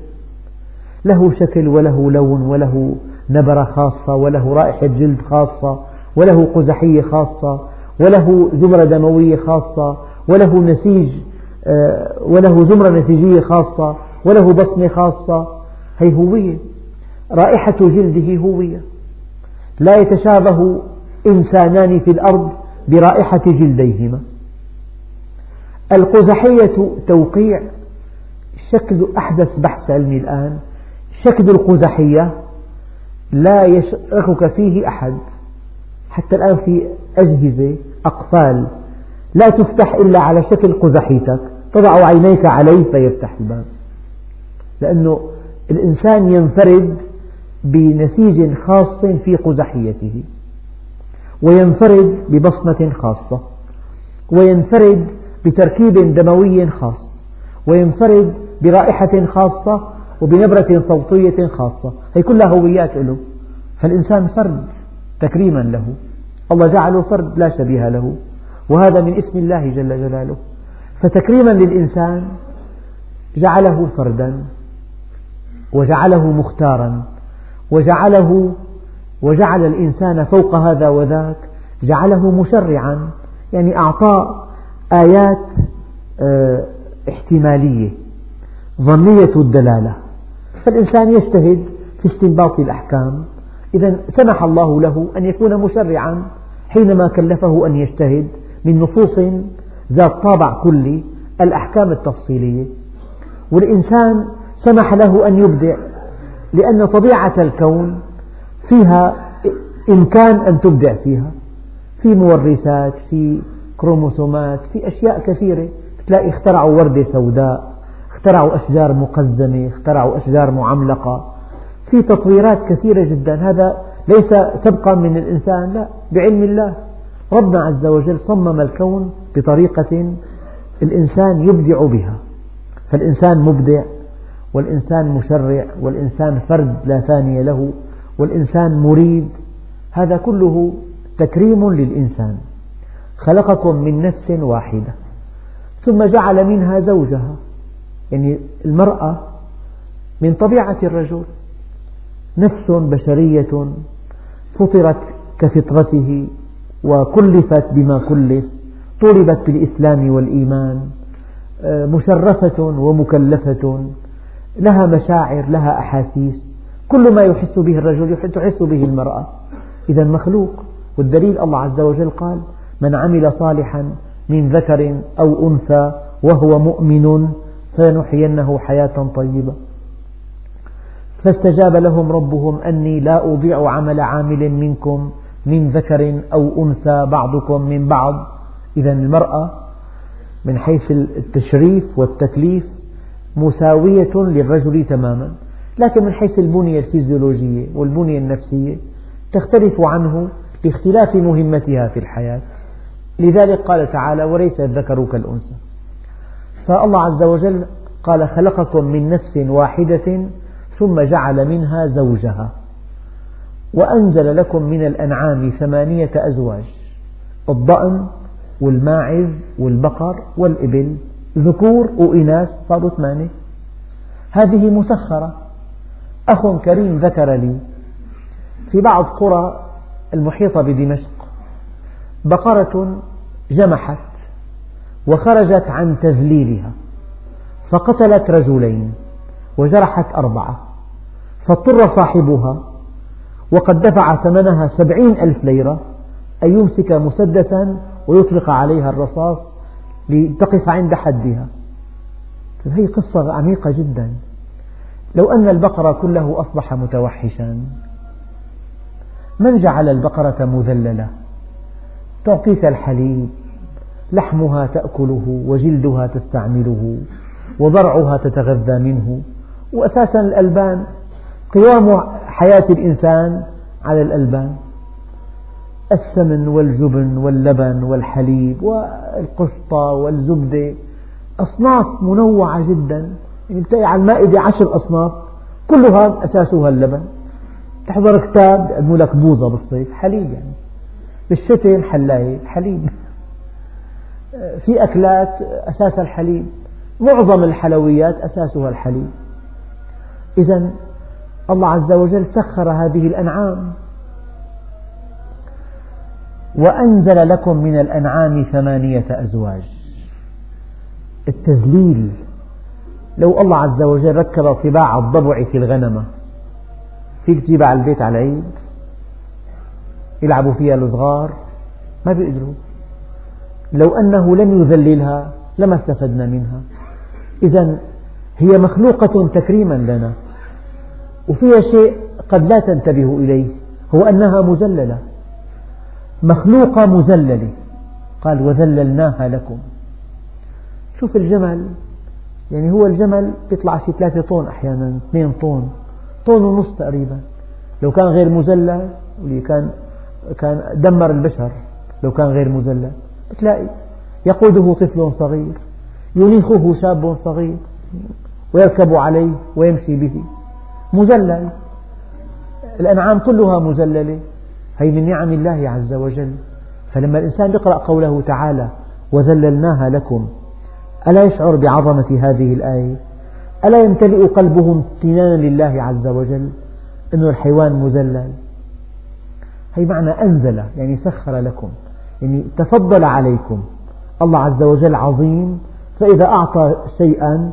Speaker 1: له شكل وله لون وله نبرة خاصة وله رائحة جلد خاصة وله قزحية خاصة وله زمرة دموية خاصة وله نسيج آه، وله زمرة نسيجية خاصة وله بصمة خاصة. هي هوية. رائحة جلده هوية. لا يتشابه إنسانان في الأرض برائحة جلديهما. القزحية توقيع. شكل أحدث بحث علمي الآن. شكل القزحية لا يشركك فيه أحد. حتى الآن في أجهزة أقفال لا تفتح إلا على شكل قزحيتك. تضع عينيك عليه فيفتح الباب. لأنه الإنسان ينفرد بنسيج خاص في قزحيته وينفرد ببصمة خاصة وينفرد بتركيب دموي خاص وينفرد برائحة خاصة وبنبرة صوتية خاصة. هي كلها هويات له. فالإنسان فرد تكريما له. الله جعله فرد لا شبيه له. وهذا من اسم الله جل جلاله. فتكريما للإنسان جعله فردا وجعله مختارا وجعله وجعل الإنسان فوق هذا وذاك جعله مشرعا يعني أعطاه آيات آه، احتمالية ظنية الدلالة. فالإنسان يجتهد في استنباط الأحكام. إذا سمح الله له أن يكون مشرعا حينما كلفه أن يجتهد من نصوص ذات طابع كلي الأحكام التفصيلية. والإنسان سمح له أن يبدع لأن طبيعة الكون فيها إمكان أن تبدع فيها. في مورثات في كروموسومات في أشياء كثيرة. تلاقي اخترعوا وردة سوداء اخترعوا أشجار مقزمة اخترعوا أشجار معملقة. في تطويرات كثيرة جدا. هذا ليس سبقا من الإنسان لا بعلم الله. ربنا عز وجل صمم الكون بطريقة الإنسان يبدع بها. فالإنسان مبدع والإنسان مشرع والإنسان فرد لا ثاني له والإنسان مريد هذا كله تكريم للإنسان. خلقكم من نفس واحدة ثم جعل منها زوجها يعني المرأة من طبيعة الرجل نفس بشرية فطرت كفطرته وكلفت بما كلف طولبت بالإسلام والإيمان آه، مشرفة ومكلفة لها مشاعر لها أحاسيس كل ما يحس به الرجل تحس به المرأة. إذا مخلوق والدليل الله عز وجل قال من عمل صالحا من ذكر أو أنثى وهو مؤمن فلنحيينه حياة طيبة. فاستجاب لهم ربهم أني لا أضيع عمل عامل منكم من ذكر أو أنثى بعضكم من بعض. إذا المرأة من حيث التشريف والتكليف مساوية للرجل تماما لكن من حيث البنية الفيزيولوجية والبنية النفسية تختلف عنه باختلاف مهمتها في الحياة. لذلك قال تعالى وليس الذكر كالأنثى. فالله عز وجل قال خلقكم من نفس واحدة ثم جعل منها زوجها وأنزل لكم من الأنعام ثمانية أزواج الضأن والماعز والبقر والإبل ذكور وإناث صاروا ثمانية. هذه مسخرة. أخ كريم ذكر لي في بعض قرى المحيطة بدمشق بقرة جمحت وخرجت عن تذليلها فقتلت رجلين وجرحت أربعة فاضطر صاحبها وقد دفع ثمنها سبعين ألف ليرة أن يمسك مسدسا ويطلق عليها الرصاص لتقف عند حدها. هذه قصة عميقة جدا. لو أن البقر كله أصبح متوحشا من جعل البقرة مذللة؟ تعطيك الحليب لحمها تأكله وجلدها تستعمله وضرعها تتغذى منه. وأساسا الألبان قوام حياة الإنسان على الألبان. السمن والجبن واللبن والحليب والقشطة والزبدة أصناف منوعة جدا. يعني تلاقي على المائدة عشر أصناف كلها أساسها اللبن. تحضر كتاب يقدموا لك بوظة بالصيف حليب يعني. بالشتاء محلاية حليب. في أكلات أساسها الحليب. معظم الحلويات أساسها الحليب. إذا الله عز وجل سخر هذه الأنعام. وأنزل لكم من الأنعام ثمانية أزواج. التذليل. لو الله عز وجل ركب طباع الضبع في الغنمة. فيك تجيبها على البيت على العيد. يلعبوا فيها الصغار. ما بيقدروا. لو أنه لم يذللها لما استفدنا منها. إذا هي مخلوقة تكريما لنا وفيها شيء قد لا تنتبه إليه هو أنها مذللة. مخلوقة مذللة. قال وذللناها لكم. شوف الجمل يعني هو الجمل يطلع في ثلاثة طن أحيانا اثنين طن طن ونصف تقريبا. لو كان غير مذلل كان كان دمر البشر لو كان غير مذلل. تلاقي يقوده طفل صغير ينيخه شاب صغير ويركب عليه ويمشي به. مذلل الأنعام كلها مذللة هي من نعم الله عز وجل. فلما الإنسان يقرأ قوله تعالى وذللناها لكم. ألا يشعر بعظمة هذه الآية؟ ألا يمتلئ قلبه امتنانا لله عز وجل أن الحيوان مذلل هي معنى أنزل يعني سخر لكم. يعني تفضل عليكم. الله عز وجل عظيم. فإذا أعطى شيئا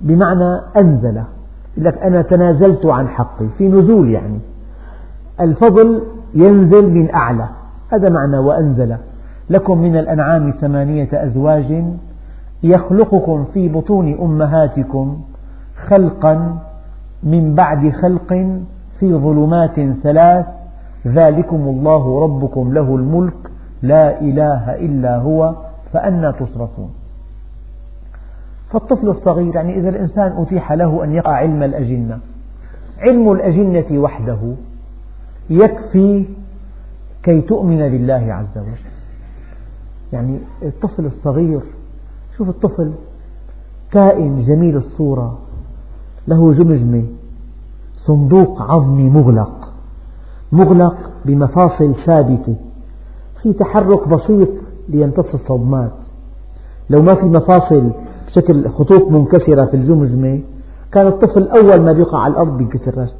Speaker 1: بمعنى أنزل. يقول لك أنا تنازلت عن حقي. في نزول يعني. الفضل ينزل من أعلى. هذا معنى وأنزل. لكم من الأنعام ثمانية أزواج يخلقكم في بطون أمهاتكم خلقا من بعد خلق في ظلمات ثلاث. ذلكم الله ربكم له الملك. لا إله إلا هو فأنى تصرفون. فالطفل الصغير يعني إذا الإنسان أتيح له أن يقع علم الأجنة علم الأجنة وحده يكفي كي تؤمن بالله عز وجل. يعني الطفل الصغير شوف الطفل كائن جميل الصورة له جمجمة صندوق عظمي مغلق مغلق بمفاصل ثابتة. في تحرك بسيط ليمتص الصدمات. لو ما في مفاصل بشكل خطوط منكسرة في الجمجمة كان الطفل أول ما يقع على الأرض ينكسر رأسه.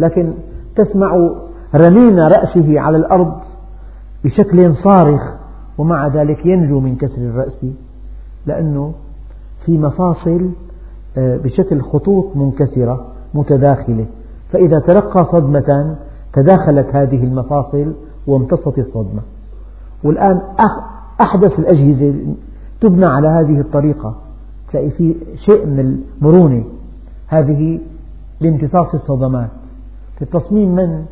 Speaker 1: لكن تسمع رنين رأسه على الأرض بشكل صارخ ومع ذلك ينجو من كسر الرأس لأنه في مفاصل آه، بشكل خطوط منكسرة متداخلة. فإذا تلقى صدمة تداخلت هذه المفاصل وامتصت الصدمة. والآن أحدث الأجهزة تبنى على هذه الطريقة. تلاقي في شيء من المرونة. هذه لامتصاص الصدمات. في تصميم من؟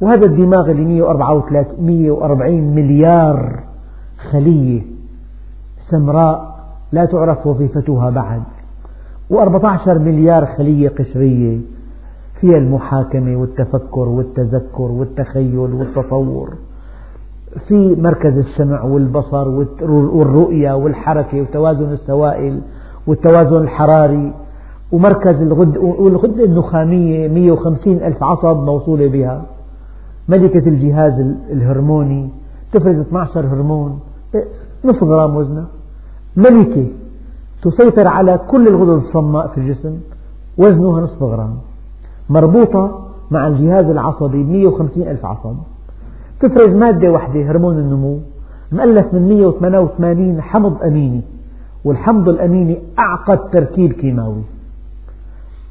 Speaker 1: وهذا الدماغ اللي 140 مليار خلية سمراء لا تعرف وظيفتها بعد. و14 مليار خلية قشرية. فيها المحاكمة والتفكر والتذكر والتخيل والتصور في مركز السمع والبصر والرؤية والحركة وتوازن السوائل والتوازن الحراري ومركز الغد والغدة النخامية 150 ألف عصب موصولة بها ملكة الجهاز الهرموني تفرز 12 هرمون نصف غرام وزنها ملكة تسيطر على كل الغدد الصماء في الجسم وزنها نصف غرام. مربوطة مع الجهاز العصبي 150 ألف عصب تفرز مادة واحدة هرمون النمو مؤلف من 188 حمض أميني والحمض الأميني أعقد تركيب كيماوي.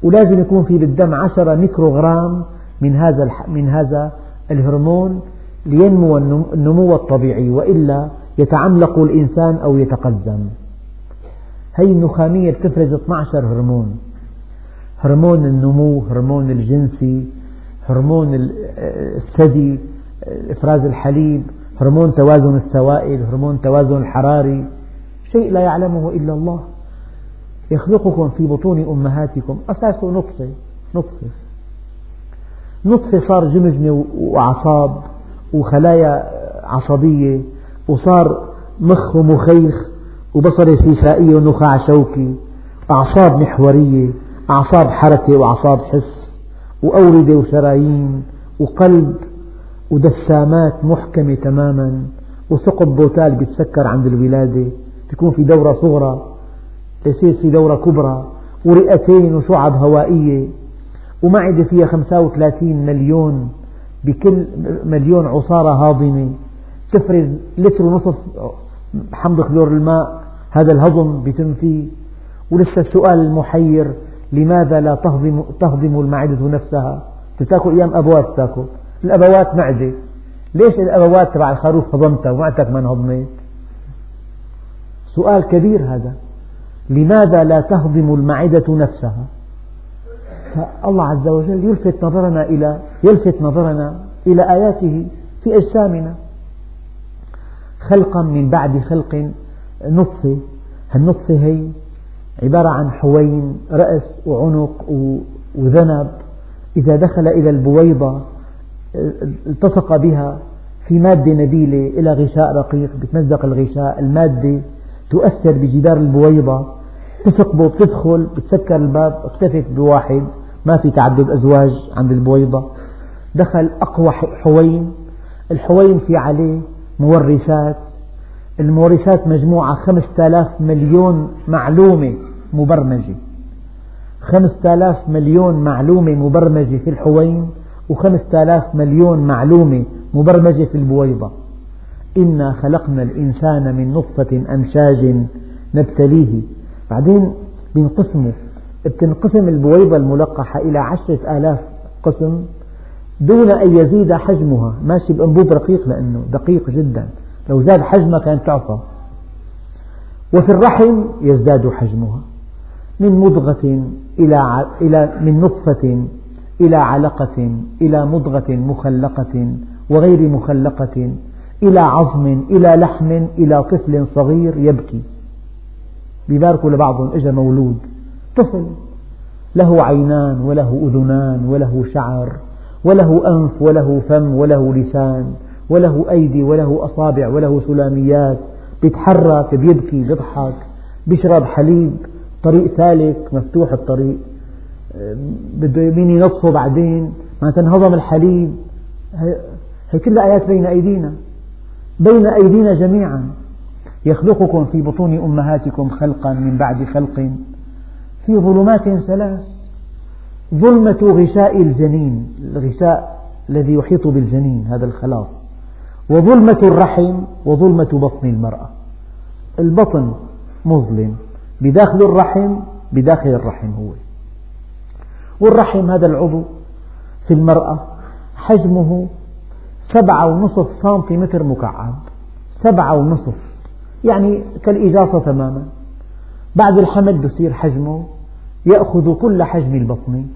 Speaker 1: ولازم يكون في بالدم 10 ميكروغرام من هذا من هذا الهرمون لينمو النمو الطبيعي وإلا يتعملق الإنسان أو يتقزم. هي النخامية بتفرز 12 هرمون. هرمون النمو هرمون الجنسي هرمون الثدي إفراز الحليب هرمون توازن السوائل هرمون توازن الحراري. شيء لا يعلمه إلا الله. يخلقكم في بطون أمهاتكم. أساسه نطفة نطفة. نطفة صار جمجمة وأعصاب وخلايا عصبية وصار مخ ومخيخ وبصرة سيسائية ونخاع شوكي. أعصاب محورية. أعصاب حركة وأعصاب حس وأوردة وشرايين وقلب ودسامات محكمة تماما وثقب بوتال بيتسكر عند الولادة. تكون في دورة صغرى يصير في دورة كبرى ورئتين وشعب هوائية. ومعدة فيها 35 مليون بكل مليون عصارة هاضمة. تفرز لتر ونصف حمض كلور الماء هذا الهضم بيتم فيه. ولسه السؤال المحير لماذا لا تهضم, تهضم المعدة نفسها؟ تاكل أيام أبوات تاكل. الأبوات معدة. ليش الأبوات تبع الخروف هضمتها ومعدتك ما انهضمت سؤال كبير هذا. لماذا لا تهضم المعدة نفسها؟ فالله عز وجل يلفت نظرنا إلى يلفت نظرنا إلى آياته في أجسامنا. خلقا من بعد خلق نطفة. النطفة هي عبارة عن حوين رأس وعنق وذنب. إذا دخل إلى البويضة التصق بها في مادة نبيلة إلى غشاء رقيق بتمزق الغشاء. المادة تؤثر بجدار البويضة. تثقبه بتدخل بتسكر الباب اكتفت بواحد. ما في تعدد أزواج عند البويضة. دخل أقوى حوين. الحوين في عليه مورثات. المورثات مجموعة خمسة آلاف مليون معلومة. مبرمجة. خمسة آلاف مليون معلومة مبرمجة في الحوين وخمسة آلاف مليون معلومة مبرمجة في البويضة. إنا خلقنا الإنسان من نطفة أمشاج نبتليه. بعدين بينقسموا. بتنقسم البويضة الملقحة إلى عشرة آلاف قسم دون أن يزيد حجمها. ماشي بأنبوب رقيق لأنه دقيق جدا. لو زاد حجمها كانت تعصى وفي الرحم يزداد حجمها. من مضغة إلى إلى من نطفة إلى علقة إلى مضغة مخلقة وغير مخلقة إلى عظم إلى لحم إلى طفل صغير يبكي. بيباركوا لبعضهم إجا مولود. طفل له عينان وله أذنان وله شعر وله أنف وله فم وله لسان وله أيدي وله أصابع وله سلاميات. بيتحرك بيبكي بيضحك بيشرب حليب. طريق سالك مفتوح الطريق. بده مين ينظفه بعدين. معناتها انهضم الحليب. هي كلها آيات بين أيدينا. بين أيدينا جميعا. يخلقكم في بطون أمهاتكم خلقا من بعد خلق. في ظلمات ثلاث. ظلمة غشاء الجنين. الغشاء الذي يحيط بالجنين هذا الخلاص. وظلمة الرحم وظلمة بطن المرأة. البطن مظلم. بداخل الرحم بداخل الرحم هو. والرحم هذا العضو في المرأة حجمه سبعة ونصف سنتيمتر مكعب. سبعة ونصف يعني كالإجاصة تماما. بعد الحمل بصير حجمه يأخذ كل حجم البطن.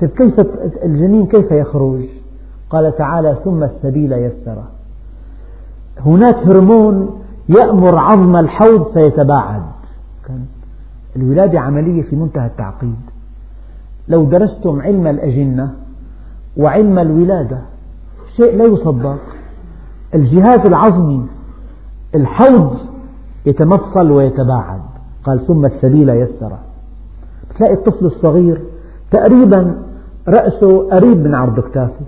Speaker 1: طيب كيف الجنين كيف يخرج؟ قال تعالى ثم السبيل يسره. هناك هرمون يأمر عظم الحوض فيتباعد. الولادة عملية في منتهى التعقيد. لو درستم علم الأجنة وعلم الولادة شيء لا يصدق الجهاز العظمي الحوض يتمفصل ويتباعد. قال ثم السبيل يسره تلاقي الطفل الصغير تقريبا رأسه قريب من عرض كتافه.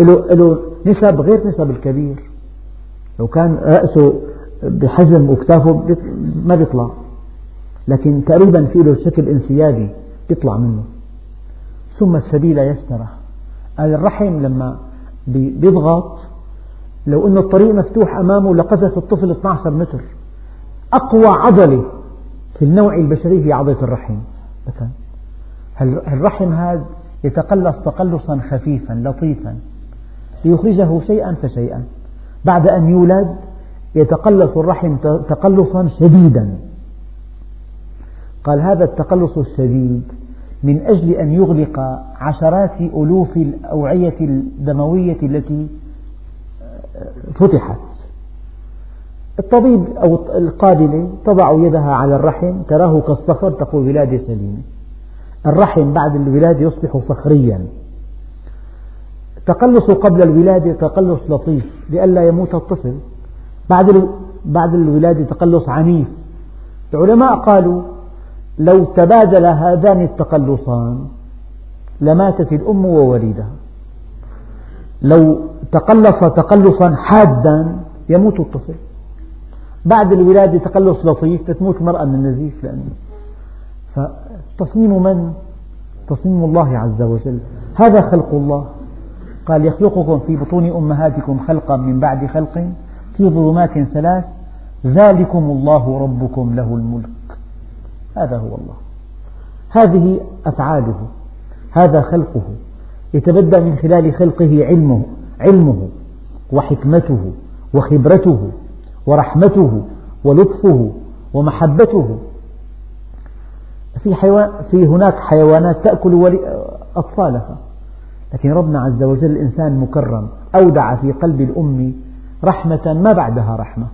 Speaker 1: له, له نسب غير نسب الكبير. لو كان رأسه بحجم وكتافه ما بيطلع. لكن تقريبا في له شكل انسيابي يطلع منه. ثم السبيل يسره. الرحم لما بيضغط لو أن الطريق مفتوح أمامه لقذف الطفل 12 متر. أقوى عضلة في النوع البشري هي عضلة الرحم. الرحم هذا يتقلص تقلصا خفيفا لطيفا ليخرجه شيئا فشيئا. بعد أن يولد يتقلص الرحم تقلصا شديدا. قال هذا التقلص الشديد من أجل أن يغلق عشرات ألوف الأوعية الدموية التي فتحت. الطبيب أو القابلة تضع يدها على الرحم تراه كالصخر تقول ولادة سليمة الرحم بعد الولادة يصبح صخريا. تقلص قبل الولادة تقلص لطيف لئلا يموت الطفل. بعد بعد الولادة تقلص عنيف. العلماء قالوا لو تبادل هذان التقلصان لماتت الأم ووليدها. لو تقلص تقلصا حادا يموت الطفل. بعد الولادة تقلص لطيف تموت المرأة من النزيف لأنه فتصميم من؟ تصميم الله عز وجل. هذا خلق الله. قال يخلقكم في بطون أمهاتكم خلقا من بعد خلق في ظلمات ثلاث ذلكم الله ربكم له الملك. هذا هو الله. هذه أفعاله. هذا خلقه. يتبدى من خلال خلقه علمه علمه وحكمته وخبرته ورحمته ولطفه ومحبته. في, حيوان في هناك حيوانات تأكل أطفالها. لكن ربنا عز وجل الإنسان مكرم أودع في قلب الأم رحمة ما بعدها رحمة.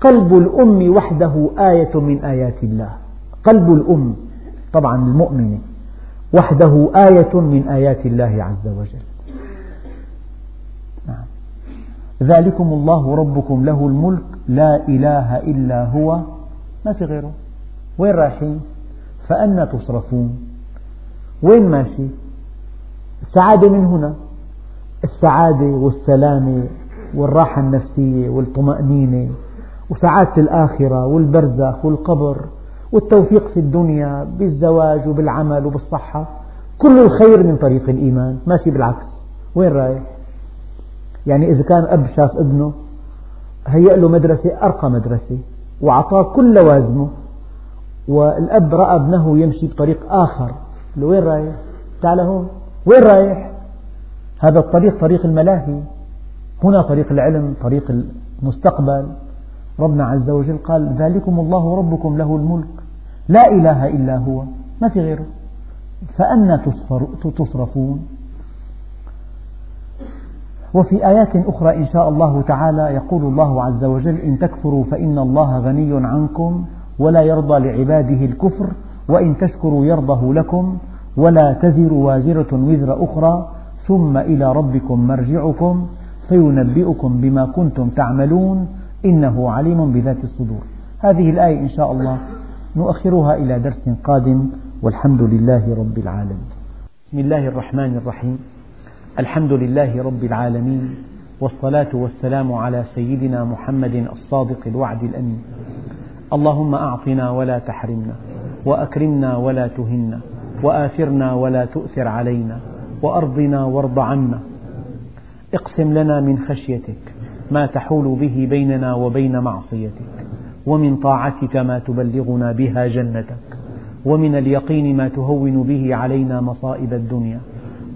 Speaker 1: قلب الأم وحده آية من آيات الله. قلب الأم طبعا المؤمنة وحده آية من آيات الله عز وجل. نعم. ذلكم الله ربكم له الملك لا إله إلا هو ما في غيره. وين رايحين؟ فأنا تصرفون. وين ماشي؟ السعادة من هنا. السعادة والسلامة والراحة النفسية والطمأنينة وسعادة الآخرة والبرزخ والقبر. والتوفيق في الدنيا بالزواج وبالعمل وبالصحة. كل الخير من طريق الإيمان ماشي بالعكس. وين رايح يعني إذا كان أب شاف ابنه هيأ له مدرسة أرقى مدرسة وأعطاه كل لوازمه والأب رأى ابنه يمشي بطريق آخر. وين رايح تعال هون. وين رأيح؟ هذا الطريق طريق الملاهي. هنا طريق العلم طريق المستقبل. ربنا عز وجل قال ذلكم الله ربكم له الملك. لا إله إلا هو ما في غيره. فأنا تصرفون. وفي آيات أخرى إن شاء الله تعالى يقول الله عز وجل إن تكفروا فإن الله غني عنكم ولا يرضى لعباده الكفر وإن تشكروا يرضه لكم ولا تزر وازرة وزر أخرى ثم إلى ربكم مرجعكم فينبئكم بما كنتم تعملون إنه عليم بذات الصدور. هذه الآية إن شاء الله نؤخرها إلى درس قادم والحمد لله رب العالمين. بسم الله الرحمن الرحيم. الحمد لله رب العالمين والصلاة والسلام على سيدنا محمد الصادق الوعد الأمين. اللهم أعطنا ولا تحرمنا وأكرمنا ولا تهنا وآثرنا ولا تؤثر علينا وأرضنا وارض عنا. اقسم لنا من خشيتك ما تحول به بيننا وبين معصيتك. ومن طاعتك ما تبلغنا بها جنتك ومن اليقين ما تهون به علينا مصائب الدنيا.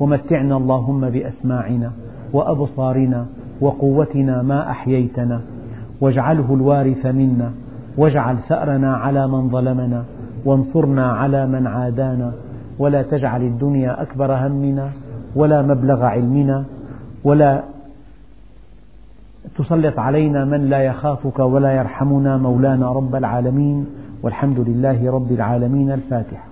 Speaker 1: ومتعنا اللهم بأسماعنا وأبصارنا وقوتنا ما أحييتنا. واجعله الوارث منا. واجعل ثأرنا على من ظلمنا. وانصرنا على من عادانا. ولا تجعل الدنيا أكبر همنا ولا مبلغ علمنا. ولا تسلط علينا من لا يخافك ولا يرحمنا مولانا رب العالمين والحمد لله رب العالمين الفاتحة